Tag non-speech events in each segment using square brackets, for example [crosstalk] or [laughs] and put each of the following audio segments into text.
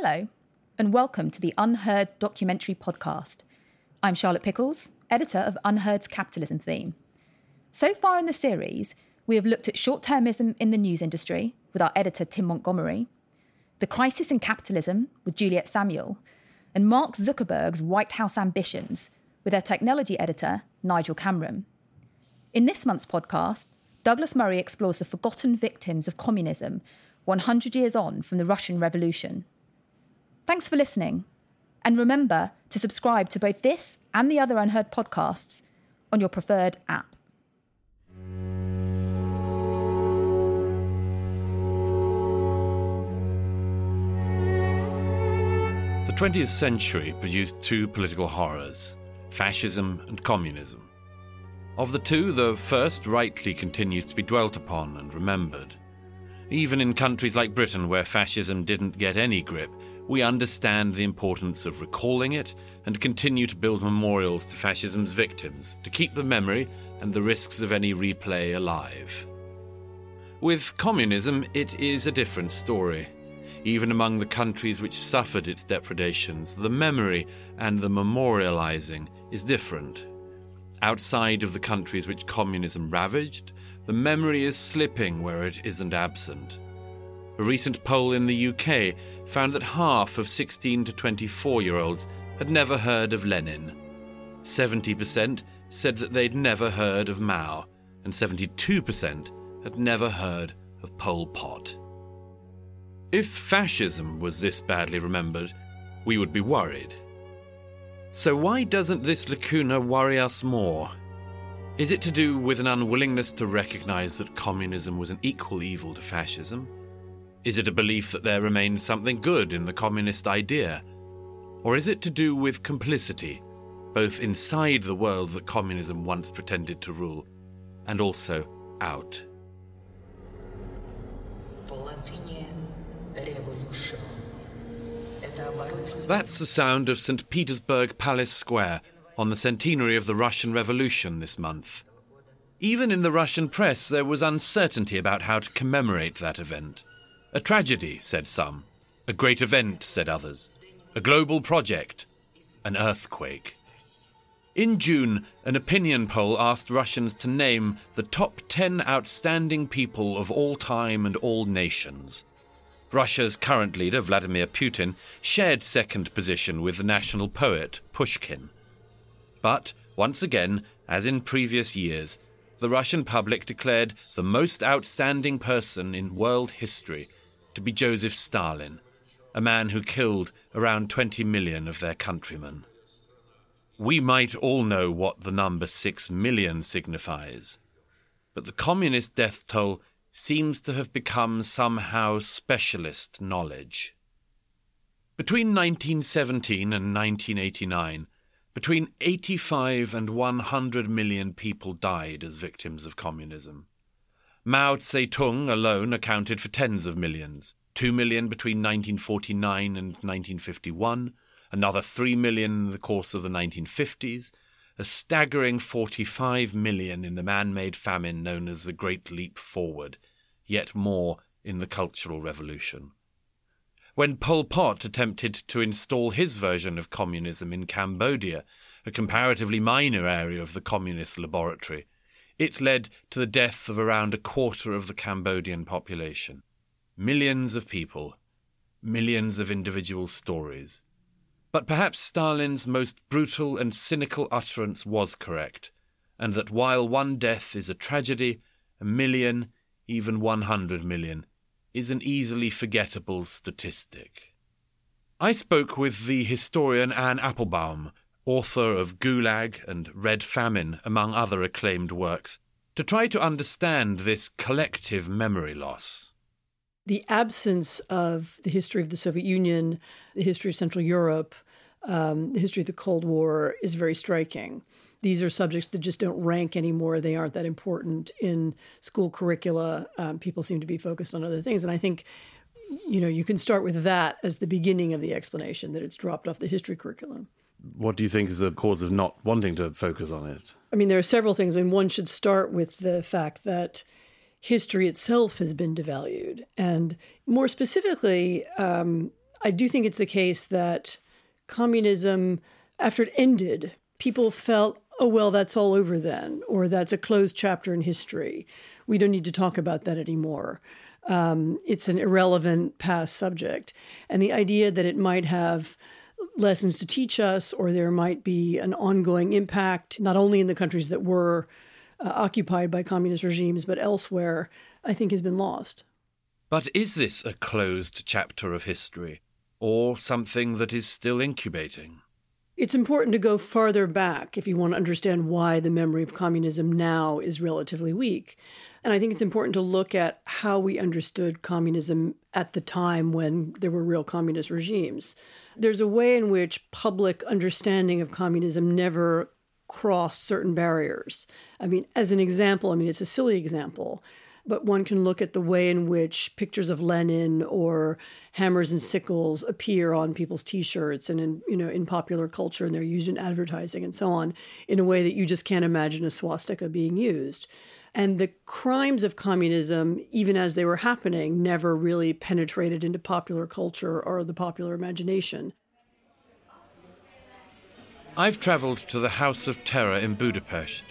Hello, and welcome to the UnHerd documentary podcast. I'm Charlotte Pickles, editor of UnHerd's capitalism theme. So far in the series, we have looked at short termism in the news industry with our editor Tim Montgomerie, the crisis in capitalism with Juliet Samuel, and Mark Zuckerberg's White House ambitions with their technology editor Nigel Cameron. In this month's podcast, Douglas Murray explores the forgotten victims of communism 100 years on from the Russian Revolution. Thanks for listening. And remember to subscribe to both this and the other UnHerd podcasts on your preferred app. The 20th century produced two political horrors fascism and communism. Of the two, the first rightly continues to be dwelt upon and remembered. Even in countries like Britain, where fascism didn't get any grip, we understand the importance of recalling it and continue to build memorials to fascism's victims to keep the memory and the risks of any replay alive. With communism, it is a different story. Even among the countries which suffered its depredations, the memory and the memorializing is different. Outside of the countries which communism ravaged, the memory is slipping where it isn't absent. A recent poll in the UK found that half of 16 to 24 year olds had never heard of Lenin. 70% said that they'd never heard of Mao, and 72% had never heard of Pol Pot. If fascism was this badly remembered, we would be worried. So, why doesn't this lacuna worry us more? Is it to do with an unwillingness to recognize that communism was an equal evil to fascism? Is it a belief that there remains something good in the communist idea? Or is it to do with complicity, both inside the world that communism once pretended to rule, and also out? That's the sound of St. Petersburg Palace Square on the centenary of the Russian Revolution this month. Even in the Russian press, there was uncertainty about how to commemorate that event. A tragedy, said some. A great event, said others. A global project. An earthquake. In June, an opinion poll asked Russians to name the top 10 outstanding people of all time and all nations. Russia's current leader, Vladimir Putin, shared second position with the national poet, Pushkin. But, once again, as in previous years, the Russian public declared the most outstanding person in world history to be Joseph Stalin, a man who killed around 20 million of their countrymen. We might all know what the number 6 million signifies, but the communist death toll seems to have become somehow specialist knowledge. Between 1917 and 1989, between 85 and 100 million people died as victims of communism. Mao Zedong alone accounted for tens of millions. 2 million between 1949 and 1951, another 3 million in the course of the 1950s, a staggering 45 million in the man made famine known as the Great Leap Forward. Yet more in the Cultural Revolution. When Pol Pot attempted to install his version of communism in Cambodia, a comparatively minor area of the communist laboratory, it led to the death of around a quarter of the Cambodian population. Millions of people, millions of individual stories. But perhaps Stalin's most brutal and cynical utterance was correct, and that while one death is a tragedy, a million even 100 million, is an easily forgettable statistic. I spoke with the historian Anne Applebaum, author of Gulag and Red Famine, among other acclaimed works, to try to understand this collective memory loss. The absence of the history of the Soviet Union, the history of Central Europe, um, the history of the Cold War is very striking these are subjects that just don't rank anymore. They aren't that important in school curricula. Um, people seem to be focused on other things. And I think, you know, you can start with that as the beginning of the explanation that it's dropped off the history curriculum. What do you think is the cause of not wanting to focus on it? I mean, there are several things. I mean, one should start with the fact that history itself has been devalued. And more specifically, um, I do think it's the case that communism, after it ended, people felt, oh, well, that's all over then, or that's a closed chapter in history. We don't need to talk about that anymore. Um, it's an irrelevant past subject. And the idea that it might have lessons to teach us, or there might be an ongoing impact, not only in the countries that were uh, occupied by communist regimes, but elsewhere, I think has been lost. But is this a closed chapter of history, or something that is still incubating? It's important to go farther back if you want to understand why the memory of communism now is relatively weak. And I think it's important to look at how we understood communism at the time when there were real communist regimes. There's a way in which public understanding of communism never crossed certain barriers. I mean, as an example, I mean, it's a silly example, but one can look at the way in which pictures of Lenin or hammers and sickles appear on people's t-shirts and in you know in popular culture and they're used in advertising and so on in a way that you just can't imagine a swastika being used. And the crimes of communism, even as they were happening, never really penetrated into popular culture or the popular imagination. I've travelled to the House of Terror in Budapest.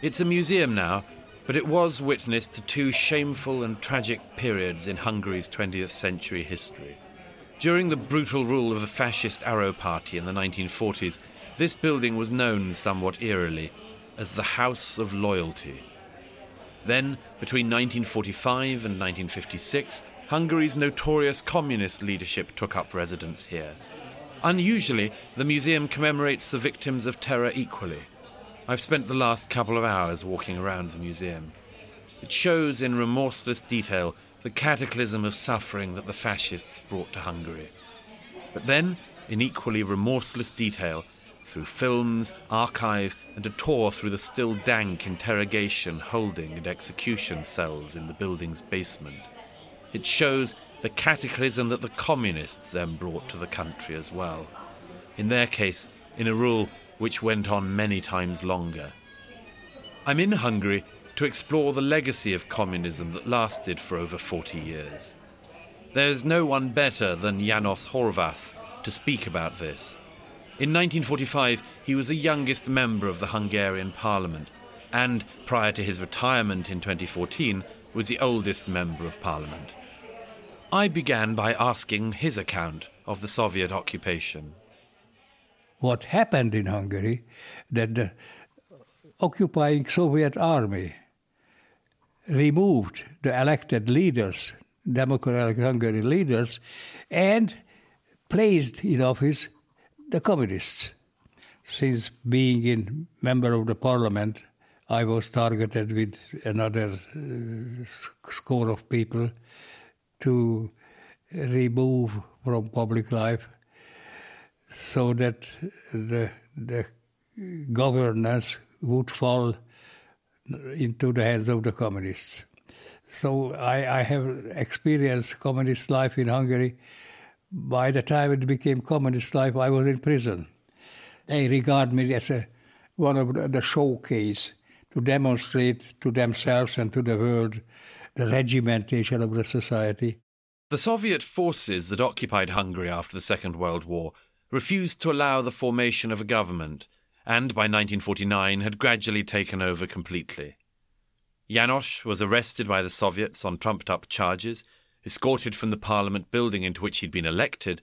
It's a museum now, but it was witness to two shameful and tragic periods in Hungary's 20th century history. During the brutal rule of the fascist Arrow Party in the 1940s, this building was known somewhat eerily as the House of Loyalty. Then, between 1945 and 1956, Hungary's notorious communist leadership took up residence here. Unusually, the museum commemorates the victims of terror equally. I've spent the last couple of hours walking around the museum. It shows in remorseless detail the cataclysm of suffering that the fascists brought to Hungary. But then, in equally remorseless detail, through films, archive, and a tour through the still dank interrogation, holding, and execution cells in the building's basement. It shows the cataclysm that the communists then brought to the country as well. In their case, in a rule which went on many times longer. I'm in Hungary to explore the legacy of communism that lasted for over 40 years. There's no one better than János Horváth to speak about this. In 1945, he was the youngest member of the Hungarian parliament, and prior to his retirement in 2014, was the oldest member of parliament. I began by asking his account of the Soviet occupation. What happened in Hungary that the occupying Soviet army removed the elected leaders, democratic Hungarian leaders, and placed in office the communists. Since being in member of the parliament, I was targeted with another uh, score of people to remove from public life so that the, the governance would fall into the hands of the communists. So I, I have experienced communist life in Hungary by the time it became communist life, I was in prison. They regard me as a, one of the, showcase to demonstrate to themselves and to the world the regimentation of the society. The Soviet forces that occupied Hungary after the Second World War refused to allow the formation of a government, and by 1949 had gradually taken over completely. János was arrested by the Soviets on trumped up charges escorted from the parliament building into which he'd been elected,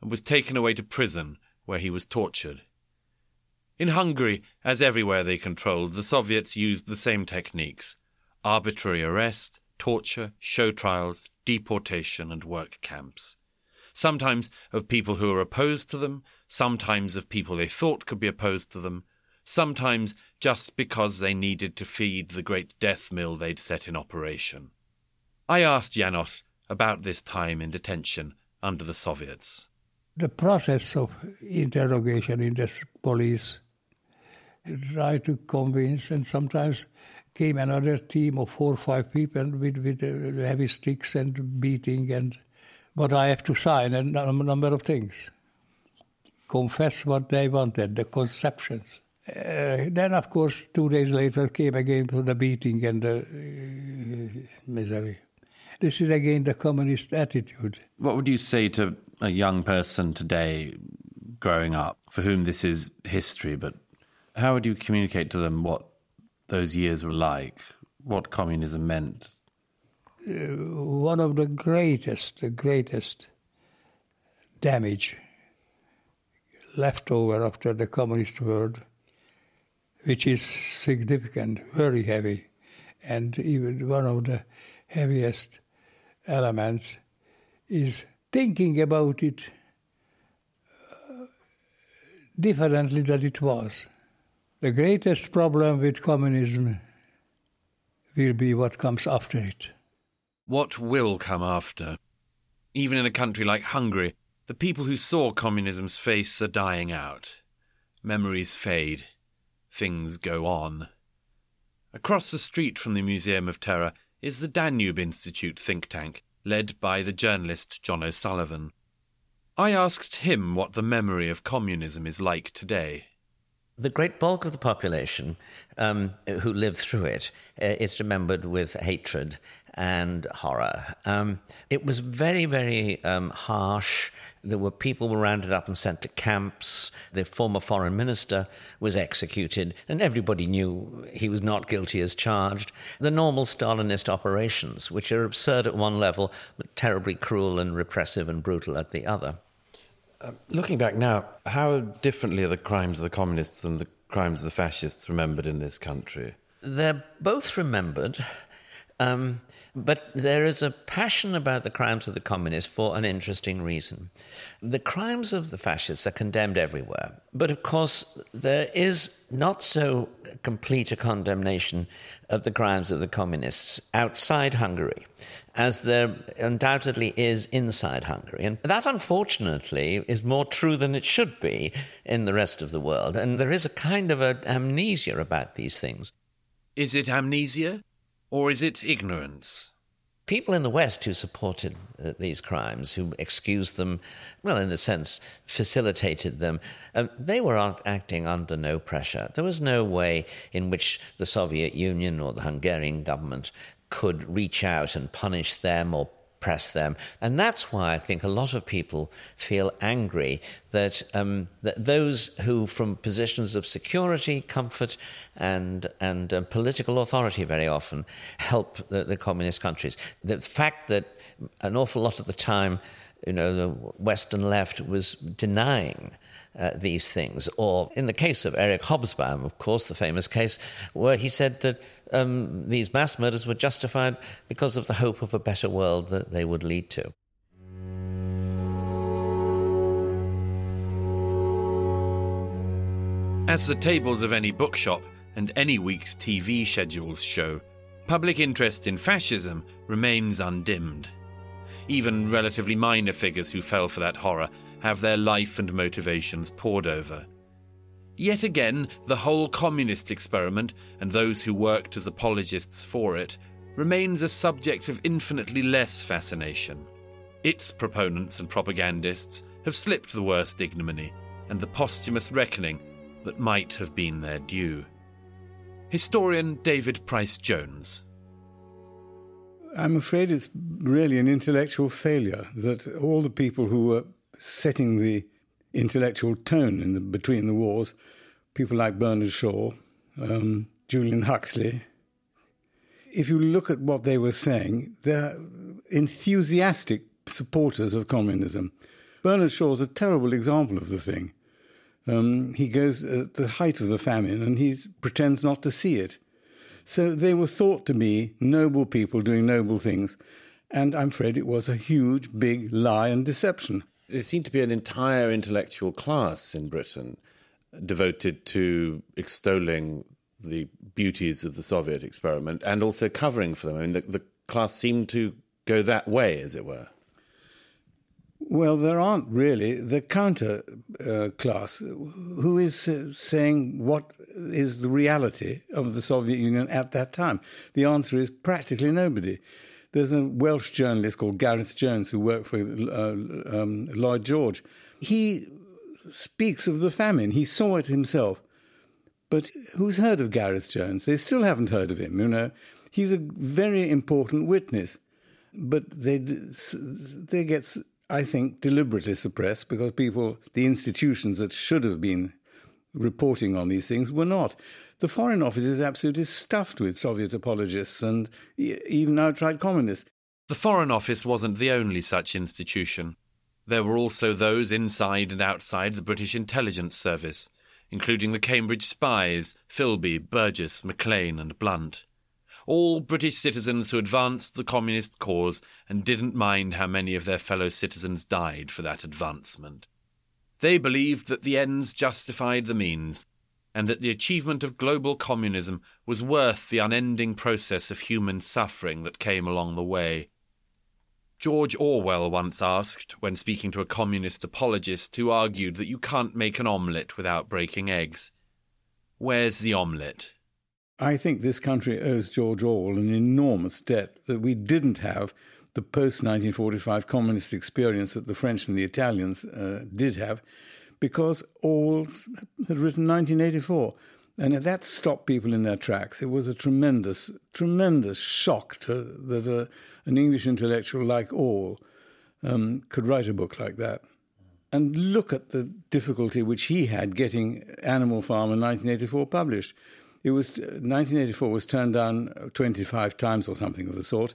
and was taken away to prison, where he was tortured. In Hungary, as everywhere they controlled, the Soviets used the same techniques arbitrary arrest, torture, show trials, deportation, and work camps. Sometimes of people who were opposed to them, sometimes of people they thought could be opposed to them, sometimes just because they needed to feed the great death mill they'd set in operation. I asked János about this time in detention under the Soviets. The process of interrogation in the police tried to convince, and sometimes came another team of four or five people with, with uh, heavy sticks and beating, and but I have to sign a number of things. Confess what they wanted, the conceptions. Uh, then, of course, two days later came again to the beating and the uh, misery. This is again the communist attitude. What would you say to a young person today growing up for whom this is history, but how would you communicate to them what those years were like, what communism meant? Uh, one of the greatest, the greatest damage left over after the communist world, which is significant, very heavy, and even one of the heaviest elements is thinking about it uh, differently than it was. The greatest problem with communism will be what comes after it. What will come after? Even in a country like Hungary, the people who saw communism's face are dying out. Memories fade. Things go on. Across the street from the Museum of Terror is the Danube Institute think tank, led by the journalist John O'Sullivan. I asked him what the memory of communism is like today. The great bulk of the population um, who lived through it uh, is remembered with hatred and horror. Um, it was very, very um, harsh. There were people were rounded up and sent to camps. The former foreign minister was executed, and everybody knew he was not guilty as charged. The normal Stalinist operations, which are absurd at one level, but terribly cruel and repressive and brutal at the other. Uh, looking back now, how differently are the crimes of the communists and the crimes of the fascists remembered in this country? They're both remembered. Um, but there is a passion about the crimes of the communists for an interesting reason. The crimes of the fascists are condemned everywhere. But of course, there is not so complete a condemnation of the crimes of the communists outside Hungary as there undoubtedly is inside Hungary. And that, unfortunately, is more true than it should be in the rest of the world. And there is a kind of a amnesia about these things. Is it amnesia? Or is it ignorance? People in the West who supported uh, these crimes, who excused them, well, in a sense, facilitated them, um, they were acting under no pressure. There was no way in which the Soviet Union or the Hungarian government could reach out and punish them or press them. And that's why I think a lot of people feel angry that, um, that those who, from positions of security, comfort, and, and uh, political authority very often, help the, the communist countries. The fact that an awful lot of the time, you know, the Western left was denying uh, these things. Or in the case of Eric Hobsbawm, of course, the famous case where he said that um, these mass murders were justified because of the hope of a better world that they would lead to. As the tables of any bookshop and any week's TV schedules show, public interest in fascism remains undimmed. Even relatively minor figures who fell for that horror have their life and motivations pored over. Yet again, the whole communist experiment and those who worked as apologists for it remains a subject of infinitely less fascination. Its proponents and propagandists have slipped the worst ignominy and the posthumous reckoning that might have been their due. Historian David Price Jones. I'm afraid it's really an intellectual failure that all the people who were setting the intellectual tone in the, between the wars. People like Bernard Shaw, um, Julian Huxley. If you look at what they were saying, they're enthusiastic supporters of communism. Bernard Shaw is a terrible example of the thing. Um, he goes at the height of the famine and he pretends not to see it. So they were thought to be noble people doing noble things. And I'm afraid it was a huge, big lie and deception there seemed to be an entire intellectual class in Britain devoted to extolling the beauties of the Soviet experiment and also covering for them. I mean, the, the class seemed to go that way, as it were. Well, there aren't really the counter uh, class who is uh, saying what is the reality of the Soviet Union at that time. The answer is practically nobody. There's a Welsh journalist called Gareth Jones who worked for uh, um, Lloyd George. He speaks of the famine. He saw it himself. But who's heard of Gareth Jones? They still haven't heard of him. You know, he's a very important witness, but they they get I think, deliberately suppressed because people, the institutions that should have been reporting on these things, were not. The Foreign Office is absolutely stuffed with Soviet apologists and even outright communists. The Foreign Office wasn't the only such institution. There were also those inside and outside the British Intelligence Service, including the Cambridge spies, Philby, Burgess, Maclean, and Blunt. All British citizens who advanced the communist cause and didn't mind how many of their fellow citizens died for that advancement. They believed that the ends justified the means, and that the achievement of global communism was worth the unending process of human suffering that came along the way. George Orwell once asked, when speaking to a communist apologist who argued that you can't make an omelette without breaking eggs, Where's the omelette? I think this country owes George Orwell an enormous debt that we didn't have the post 1945 communist experience that the French and the Italians uh, did have, because Orwell had written 1984. And that stopped people in their tracks. It was a tremendous, tremendous shock to, that uh, an English intellectual like Orwell um, could write a book like that. And look at the difficulty which he had getting Animal Farm in 1984 published. It was 1984 was turned down 25 times or something of the sort,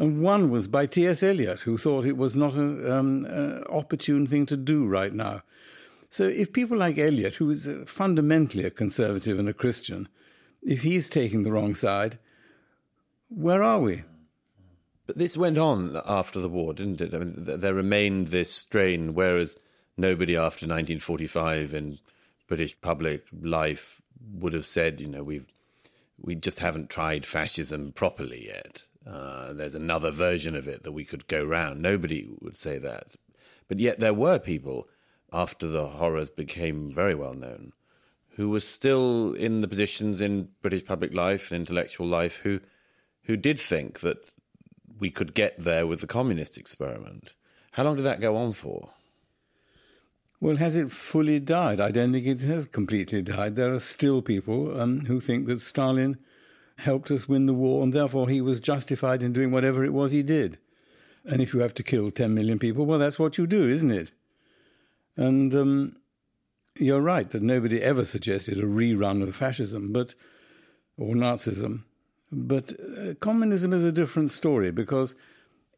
and one was by T.S. Eliot, who thought it was not an um, opportune thing to do right now. So if people like Eliot, who is fundamentally a conservative and a Christian, if he's taking the wrong side, where are we? But this went on after the war, didn't it? I mean, there remained this strain, whereas nobody after 1945 in British public life would have said, you know, we've we just haven't tried fascism properly yet. Uh, there's another version of it that we could go round. Nobody would say that, but yet there were people after the horrors became very well known who were still in the positions in British public life and intellectual life who who did think that we could get there with the communist experiment. How long did that go on for? Well, has it fully died? I don't think it has completely died. There are still people um, who think that Stalin helped us win the war and therefore he was justified in doing whatever it was he did. And if you have to kill 10 million people, well, that's what you do, isn't it? And um, you're right that nobody ever suggested a rerun of fascism but or Nazism. But uh, communism is a different story because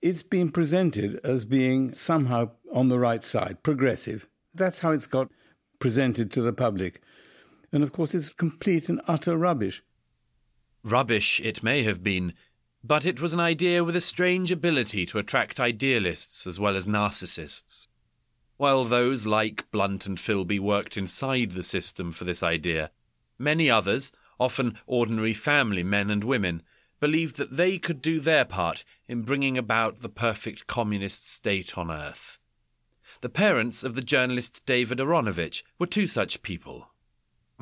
it's been presented as being somehow on the right side, progressive. That's how it's got presented to the public. And of course, it's complete and utter rubbish. Rubbish it may have been, but it was an idea with a strange ability to attract idealists as well as narcissists. While those like Blunt and Philby worked inside the system for this idea, many others, often ordinary family men and women, believed that they could do their part in bringing about the perfect communist state on earth. The parents of the journalist David Aaronovitch were two such people.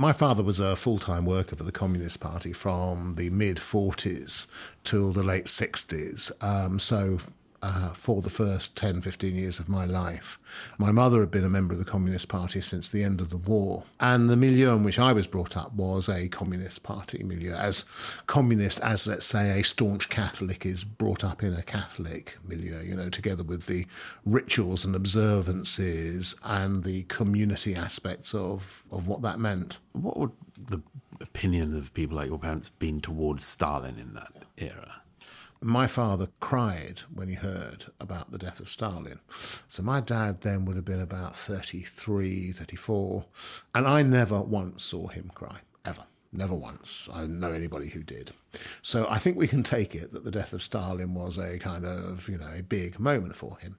My father was a full time worker for the Communist Party from the mid 40s till the late 60s. Um, so uh, for the first 10, 15 years of my life. My mother had been a member of the Communist Party since the end of the war. And the milieu in which I was brought up was a Communist Party milieu, as communist as, let's say, a staunch Catholic is brought up in a Catholic milieu, you know, together with the rituals and observances and the community aspects of, of what that meant. What would the opinion of people like your parents been towards Stalin in that era? My father cried when he heard about the death of Stalin. So my dad then would have been about 33, 34. And I never once saw him cry, ever. Never once. I don't know anybody who did. So I think we can take it that the death of Stalin was a kind of, you know, a big moment for him.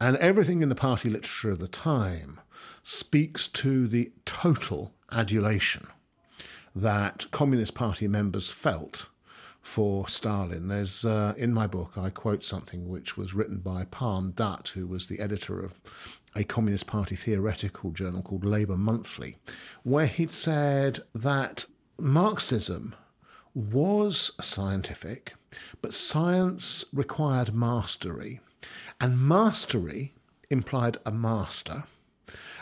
And everything in the party literature of the time speaks to the total adulation that Communist Party members felt for Stalin. There's uh, in my book I quote something which was written by Palme Dutt, who was the editor of a Communist Party theoretical journal called Labour Monthly, where he'd said that Marxism was scientific, but science required mastery, and mastery implied a master.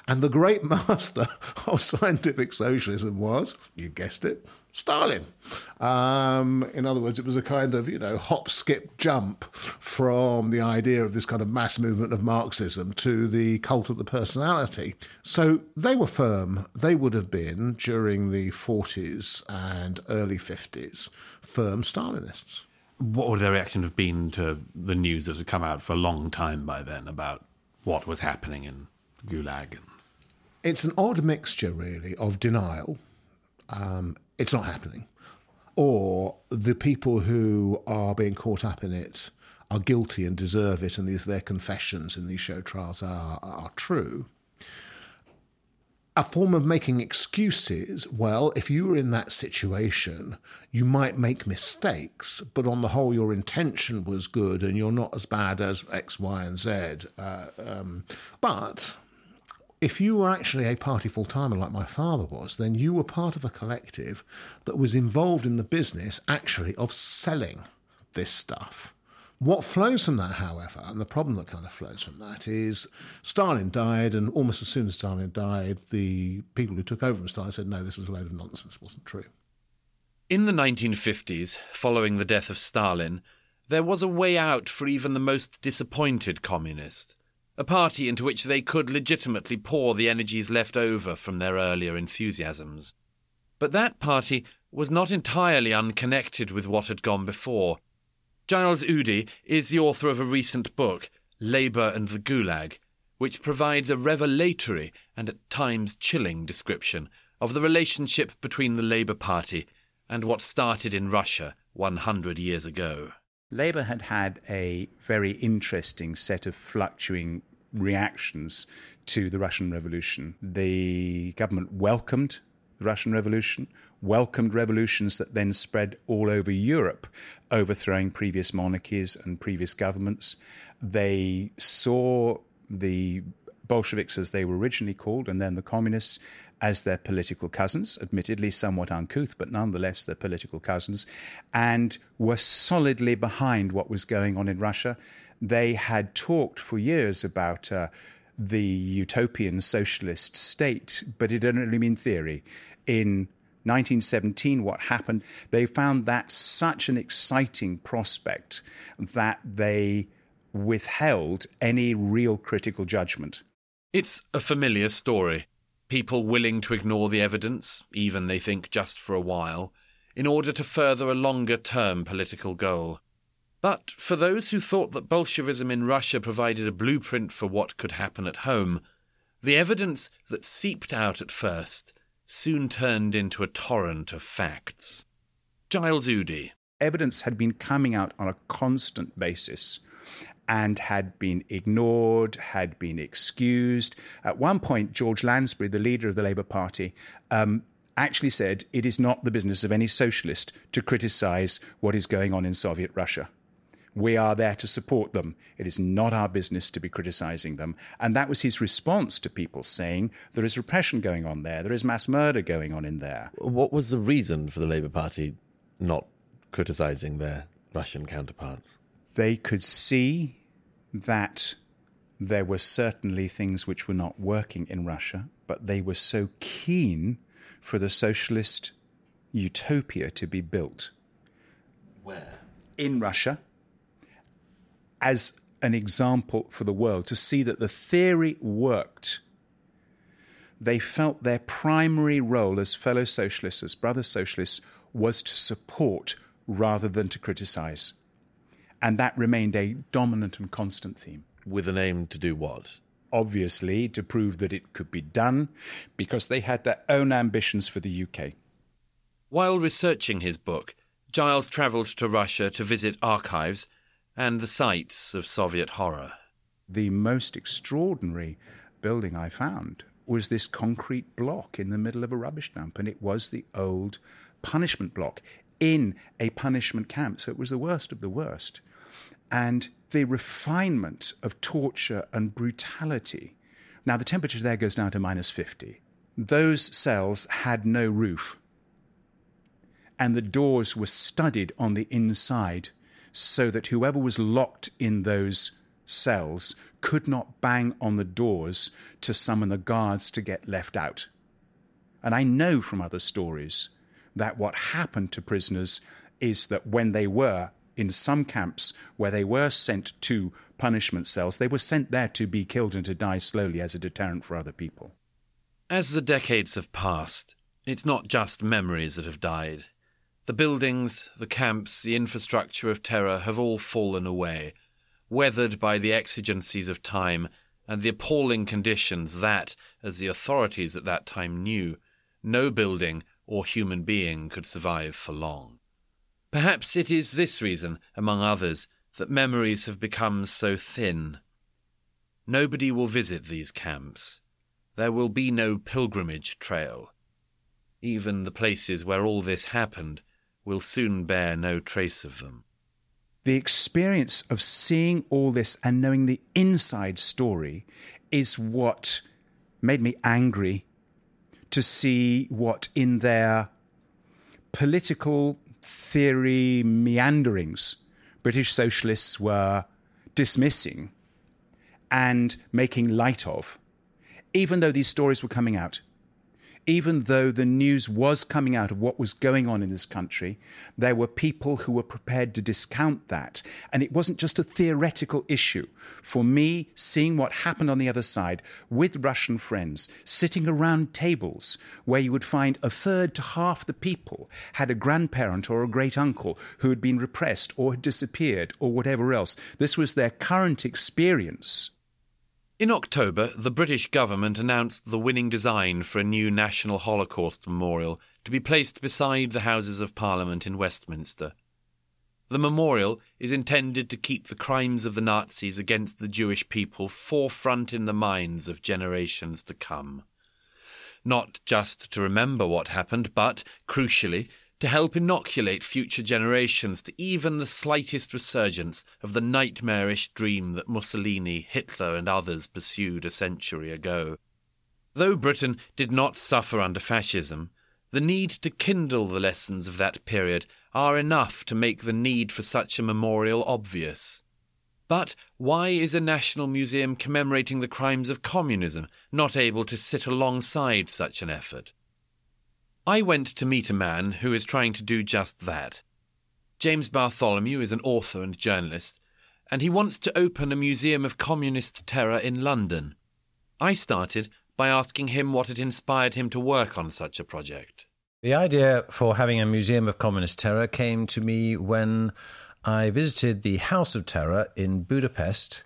And the great [laughs] master of scientific socialism was, you guessed it, Stalin. Um, in other words, it was a kind of, you know, hop, skip, jump from the idea of this kind of mass movement of Marxism to the cult of the personality. So they were firm. They would have been, during the 40s and early 50s, firm Stalinists. What would their reaction have been to the news that had come out for a long time by then about what was happening in Gulag? It's an odd mixture, really, of denial. Um, it's not happening. Or the people who are being caught up in it are guilty and deserve it, and these their confessions in these show trials are, are true. A form of making excuses, well, if you were in that situation, you might make mistakes, but on the whole, your intention was good and you're not as bad as X, Y, and Z. Uh, um, but if you were actually a party full timer like my father was, then you were part of a collective that was involved in the business actually of selling this stuff. What flows from that, however, and the problem that kind of flows from that is Stalin died, and almost as soon as Stalin died, the people who took over from Stalin said, no, this was a load of nonsense, it wasn't true. In the 1950s, following the death of Stalin, there was a way out for even the most disappointed communist a party into which they could legitimately pour the energies left over from their earlier enthusiasms. But that party was not entirely unconnected with what had gone before. Giles Udy is the author of a recent book, Labour and the Gulag, which provides a revelatory and at times chilling description of the relationship between the Labour Party and what started in Russia 100 years ago. Labour had had a very interesting set of fluctuating reactions to the Russian Revolution. The government welcomed the Russian Revolution, welcomed revolutions that then spread all over Europe, overthrowing previous monarchies and previous governments. They saw the Bolsheviks, as they were originally called, and then the communists as their political cousins, admittedly somewhat uncouth, but nonetheless their political cousins, and were solidly behind what was going on in Russia. They had talked for years about uh, the utopian socialist state, but it had only been theory. In 1917, what happened, they found that such an exciting prospect that they withheld any real critical judgment. It's a familiar story people willing to ignore the evidence, even they think just for a while, in order to further a longer term political goal. But for those who thought that Bolshevism in Russia provided a blueprint for what could happen at home, the evidence that seeped out at first soon turned into a torrent of facts. Giles Udy. Evidence had been coming out on a constant basis and had been ignored, had been excused. At one point, George Lansbury, the leader of the Labour Party, um, actually said it is not the business of any socialist to criticize what is going on in Soviet Russia. We are there to support them. It is not our business to be criticizing them. And that was his response to people saying there is repression going on there, there is mass murder going on in there. What was the reason for the Labour Party not criticizing their Russian counterparts? They could see that there were certainly things which were not working in Russia, but they were so keen for the socialist utopia to be built. Where? In Russia, as an example for the world, to see that the theory worked. They felt their primary role as fellow socialists, as brother socialists, was to support rather than to criticize. And that remained a dominant and constant theme. With an aim to do what? Obviously, to prove that it could be done, because they had their own ambitions for the UK. While researching his book, Giles travelled to Russia to visit archives and the sites of Soviet horror. The most extraordinary building I found was this concrete block in the middle of a rubbish dump, and it was the old punishment block in a punishment camp. So it was the worst of the worst and the refinement of torture and brutality. Now, the temperature there goes down to minus 50. Those cells had no roof, and the doors were studded on the inside so that whoever was locked in those cells could not bang on the doors to summon the guards to get left out. And I know from other stories that what happened to prisoners is that when they were in some camps where they were sent to punishment cells, they were sent there to be killed and to die slowly as a deterrent for other people. As the decades have passed, it's not just memories that have died. The buildings, the camps, the infrastructure of terror have all fallen away, weathered by the exigencies of time and the appalling conditions that, as the authorities at that time knew, no building or human being could survive for long. Perhaps it is this reason, among others, that memories have become so thin. Nobody will visit these camps. There will be no pilgrimage trail. Even the places where all this happened will soon bear no trace of them. The experience of seeing all this and knowing the inside story is what made me angry to see what in their political theory meanderings. British socialists were dismissing and making light of, even though these stories were coming out even though the news was coming out of what was going on in this country, there were people who were prepared to discount that. And it wasn't just a theoretical issue. For me, seeing what happened on the other side with Russian friends, sitting around tables where you would find a third to half the people had a grandparent or a great uncle who had been repressed or had disappeared or whatever else. This was their current experience. In October, the British government announced the winning design for a new National Holocaust Memorial to be placed beside the Houses of Parliament in Westminster. The memorial is intended to keep the crimes of the Nazis against the Jewish people forefront in the minds of generations to come. Not just to remember what happened, but, crucially, to help inoculate future generations to even the slightest resurgence of the nightmarish dream that Mussolini, Hitler, and others pursued a century ago. Though Britain did not suffer under fascism, the need to kindle the lessons of that period are enough to make the need for such a memorial obvious. But why is a national museum commemorating the crimes of communism not able to sit alongside such an effort? I went to meet a man who is trying to do just that. James Bartholomew is an author and journalist, and he wants to open a museum of communist terror in London. I started by asking him what had inspired him to work on such a project. The idea for having a museum of communist terror came to me when I visited the House of Terror in Budapest,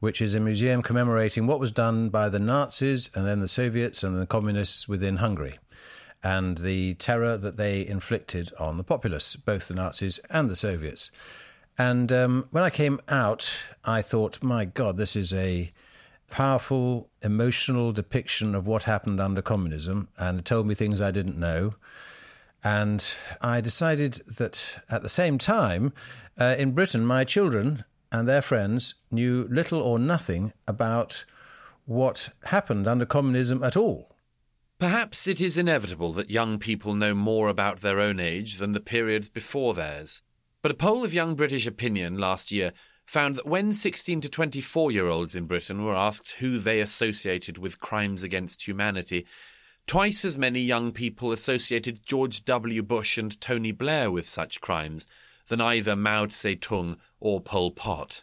which is a museum commemorating what was done by the Nazis and then the Soviets and the communists within Hungary and the terror that they inflicted on the populace, both the Nazis and the Soviets. And um, when I came out, I thought, my God, this is a powerful, emotional depiction of what happened under communism, and it told me things I didn't know. And I decided that at the same time, uh, in Britain, my children and their friends knew little or nothing about what happened under communism at all. Perhaps it is inevitable that young people know more about their own age than the periods before theirs. But a poll of young British opinion last year found that when 16 to 24 year olds in Britain were asked who they associated with crimes against humanity, twice as many young people associated George W. Bush and Tony Blair with such crimes than either Mao Zedong or Pol Pot.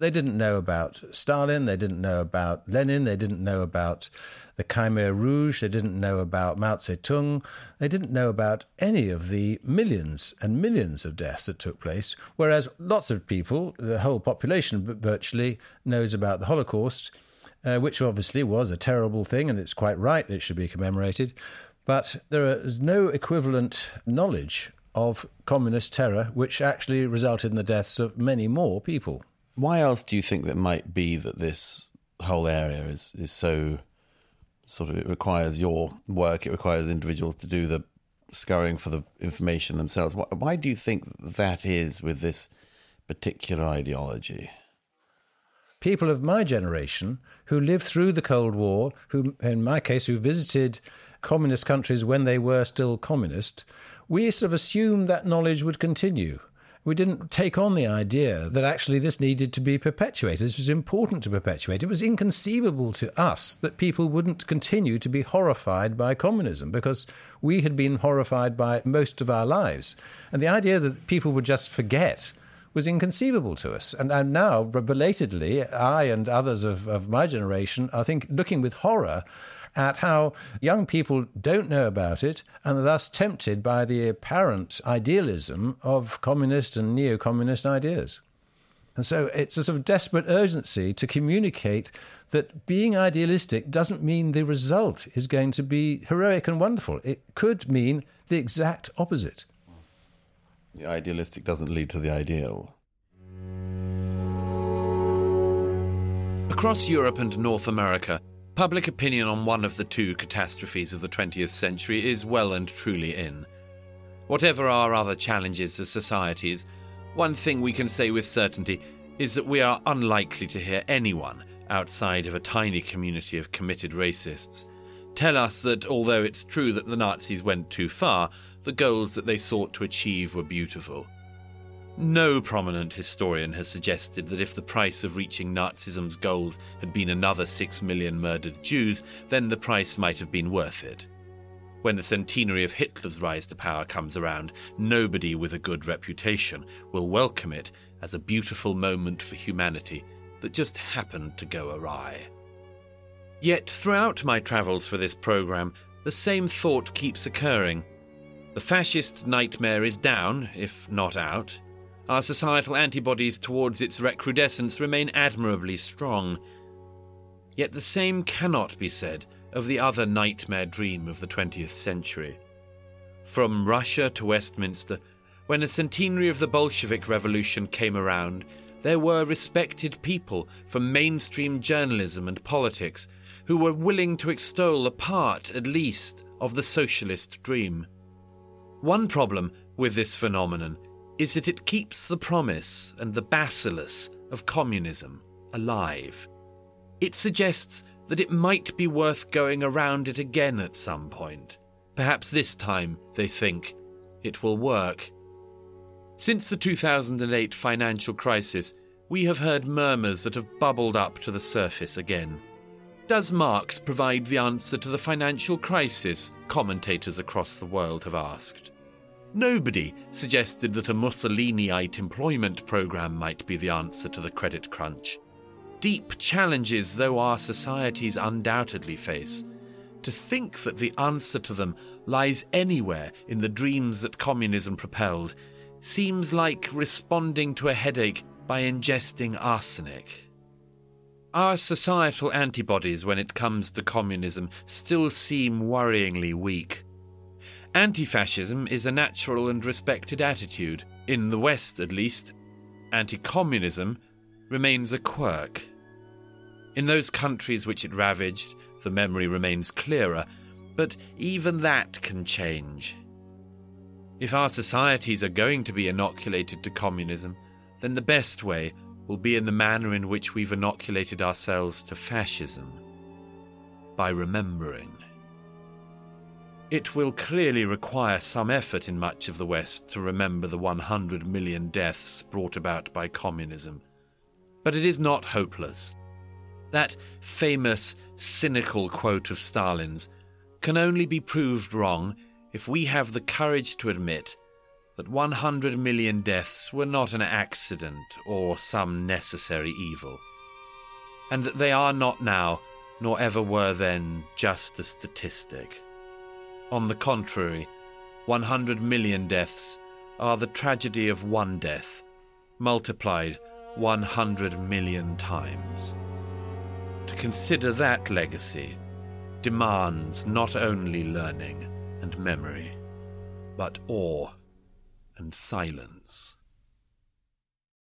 They didn't know about Stalin, they didn't know about Lenin, they didn't know about the Khmer Rouge, they didn't know about Mao Zedong, they didn't know about any of the millions and millions of deaths that took place, whereas lots of people, the whole population virtually, knows about the Holocaust, uh, which obviously was a terrible thing, and it's quite right that it should be commemorated. But there is no equivalent knowledge of communist terror, which actually resulted in the deaths of many more people. Why else do you think that might be that this whole area is, is so sort of it requires your work, it requires individuals to do the scurrying for the information themselves. Why, why do you think that is with this particular ideology? People of my generation who lived through the Cold War, who, in my case, who visited communist countries when they were still communist, we sort of assumed that knowledge would continue. We didn't take on the idea that actually this needed to be perpetuated. This was important to perpetuate. It was inconceivable to us that people wouldn't continue to be horrified by communism because we had been horrified by it most of our lives. And the idea that people would just forget was inconceivable to us. And, and now, belatedly, I and others of, of my generation are think, looking with horror at how young people don't know about it and are thus tempted by the apparent idealism of communist and neo communist ideas. And so it's a sort of desperate urgency to communicate that being idealistic doesn't mean the result is going to be heroic and wonderful. It could mean the exact opposite. The idealistic doesn't lead to the ideal. Across Europe and North America, Public opinion on one of the two catastrophes of the 20th century is well and truly in. Whatever our other challenges as societies, one thing we can say with certainty is that we are unlikely to hear anyone outside of a tiny community of committed racists tell us that although it's true that the Nazis went too far, the goals that they sought to achieve were beautiful. No prominent historian has suggested that if the price of reaching Nazism's goals had been another six million murdered Jews, then the price might have been worth it. When the centenary of Hitler's rise to power comes around, nobody with a good reputation will welcome it as a beautiful moment for humanity that just happened to go awry. Yet, throughout my travels for this programme, the same thought keeps occurring. The fascist nightmare is down, if not out our societal antibodies towards its recrudescence remain admirably strong. Yet the same cannot be said of the other nightmare dream of the 20th century. From Russia to Westminster, when the centenary of the Bolshevik Revolution came around, there were respected people from mainstream journalism and politics who were willing to extol a part, at least, of the socialist dream. One problem with this phenomenon is that it keeps the promise and the bacillus of communism alive. It suggests that it might be worth going around it again at some point. Perhaps this time, they think, it will work. Since the 2008 financial crisis, we have heard murmurs that have bubbled up to the surface again. Does Marx provide the answer to the financial crisis? Commentators across the world have asked. Nobody suggested that a Mussoliniite employment program might be the answer to the credit crunch. Deep challenges though our societies undoubtedly face, to think that the answer to them lies anywhere in the dreams that communism propelled seems like responding to a headache by ingesting arsenic. Our societal antibodies when it comes to communism still seem worryingly weak. Anti fascism is a natural and respected attitude. In the West, at least, anti communism remains a quirk. In those countries which it ravaged, the memory remains clearer, but even that can change. If our societies are going to be inoculated to communism, then the best way will be in the manner in which we've inoculated ourselves to fascism by remembering. It will clearly require some effort in much of the West to remember the 100 million deaths brought about by communism. But it is not hopeless. That famous, cynical quote of Stalin's can only be proved wrong if we have the courage to admit that 100 million deaths were not an accident or some necessary evil, and that they are not now, nor ever were then, just a statistic. On the contrary, 100 million deaths are the tragedy of one death, multiplied 100 million times. To consider that legacy demands not only learning and memory, but awe and silence.